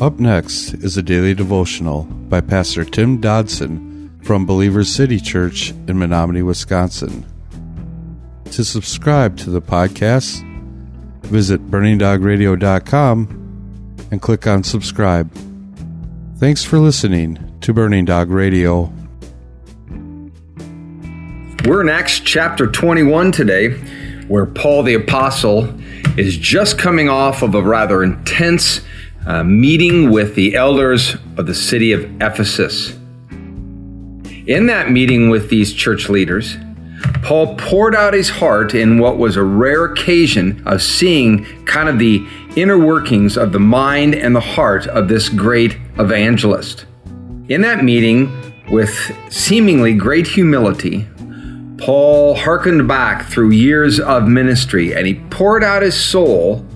Up next is a daily devotional by Pastor Tim Dodson from Believers City Church in Menominee, Wisconsin. To subscribe to the podcast, visit burningdogradio.com and click on subscribe. Thanks for listening to Burning Dog Radio. We're in Acts chapter 21 today, where Paul the Apostle is just coming off of a rather intense uh, meeting with the elders of the city of Ephesus. In that meeting with these church leaders, Paul poured out his heart in what was a rare occasion of seeing kind of the inner workings of the mind and the heart of this great evangelist. In that meeting, with seemingly great humility, Paul hearkened back through years of ministry and he poured out his soul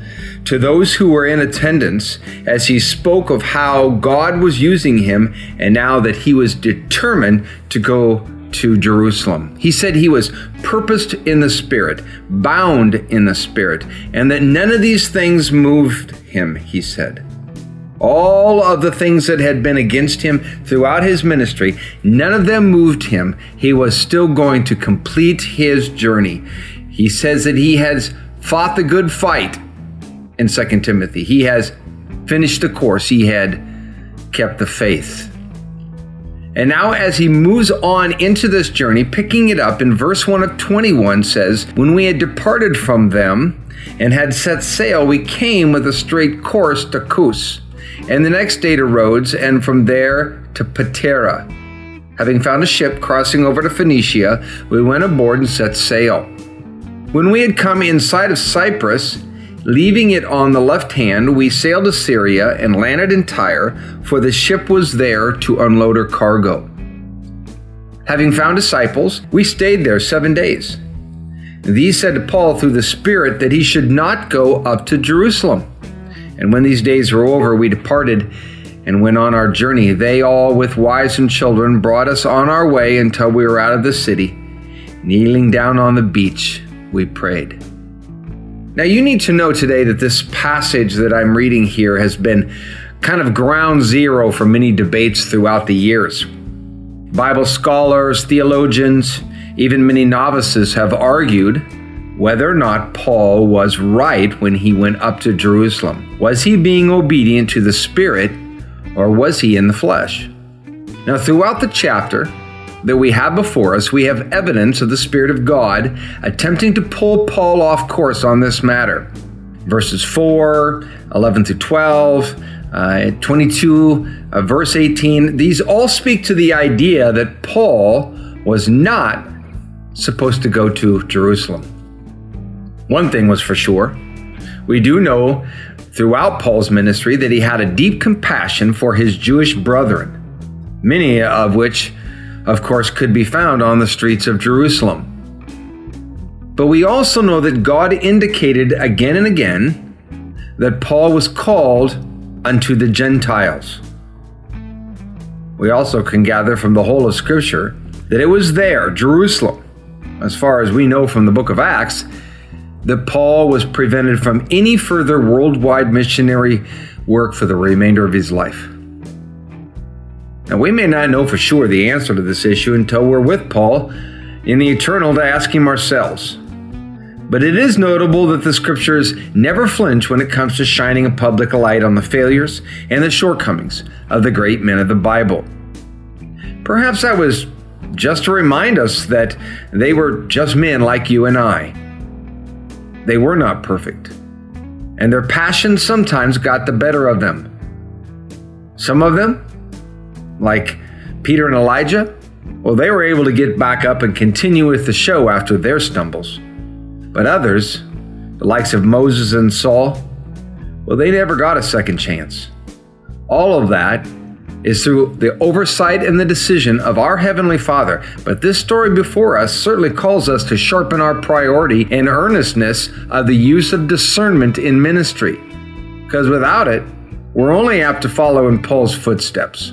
to those who were in attendance as he spoke of how God was using him and now that he was determined to go to Jerusalem. He said he was purposed in the Spirit, bound in the Spirit, and that none of these things moved him, he said. All of the things that had been against him throughout his ministry, none of them moved him. He was still going to complete his journey. He says that he has fought the good fight in 2 Timothy. He has finished the course, he had kept the faith. And now, as he moves on into this journey, picking it up in verse 1 of 21 says, When we had departed from them and had set sail, we came with a straight course to Cos, and the next day to Rhodes, and from there to Patara. Having found a ship crossing over to Phoenicia, we went aboard and set sail. When we had come in sight of Cyprus, Leaving it on the left hand, we sailed to Syria and landed in Tyre, for the ship was there to unload her cargo. Having found disciples, we stayed there seven days. These said to Paul through the Spirit that he should not go up to Jerusalem. And when these days were over, we departed and went on our journey. They all, with wives and children, brought us on our way until we were out of the city. Kneeling down on the beach, we prayed. Now, you need to know today that this passage that I'm reading here has been kind of ground zero for many debates throughout the years. Bible scholars, theologians, even many novices have argued whether or not Paul was right when he went up to Jerusalem. Was he being obedient to the Spirit or was he in the flesh? Now, throughout the chapter, that we have before us, we have evidence of the Spirit of God attempting to pull Paul off course on this matter. Verses 4, 11 through 12, uh, 22, uh, verse 18, these all speak to the idea that Paul was not supposed to go to Jerusalem. One thing was for sure. We do know throughout Paul's ministry that he had a deep compassion for his Jewish brethren, many of which of course, could be found on the streets of Jerusalem. But we also know that God indicated again and again that Paul was called unto the Gentiles. We also can gather from the whole of Scripture that it was there, Jerusalem, as far as we know from the book of Acts, that Paul was prevented from any further worldwide missionary work for the remainder of his life. Now, we may not know for sure the answer to this issue until we're with Paul in the eternal to ask him ourselves. But it is notable that the scriptures never flinch when it comes to shining a public light on the failures and the shortcomings of the great men of the Bible. Perhaps that was just to remind us that they were just men like you and I. They were not perfect, and their passions sometimes got the better of them. Some of them like Peter and Elijah, well, they were able to get back up and continue with the show after their stumbles. But others, the likes of Moses and Saul, well, they never got a second chance. All of that is through the oversight and the decision of our Heavenly Father. But this story before us certainly calls us to sharpen our priority and earnestness of the use of discernment in ministry. Because without it, we're only apt to follow in Paul's footsteps.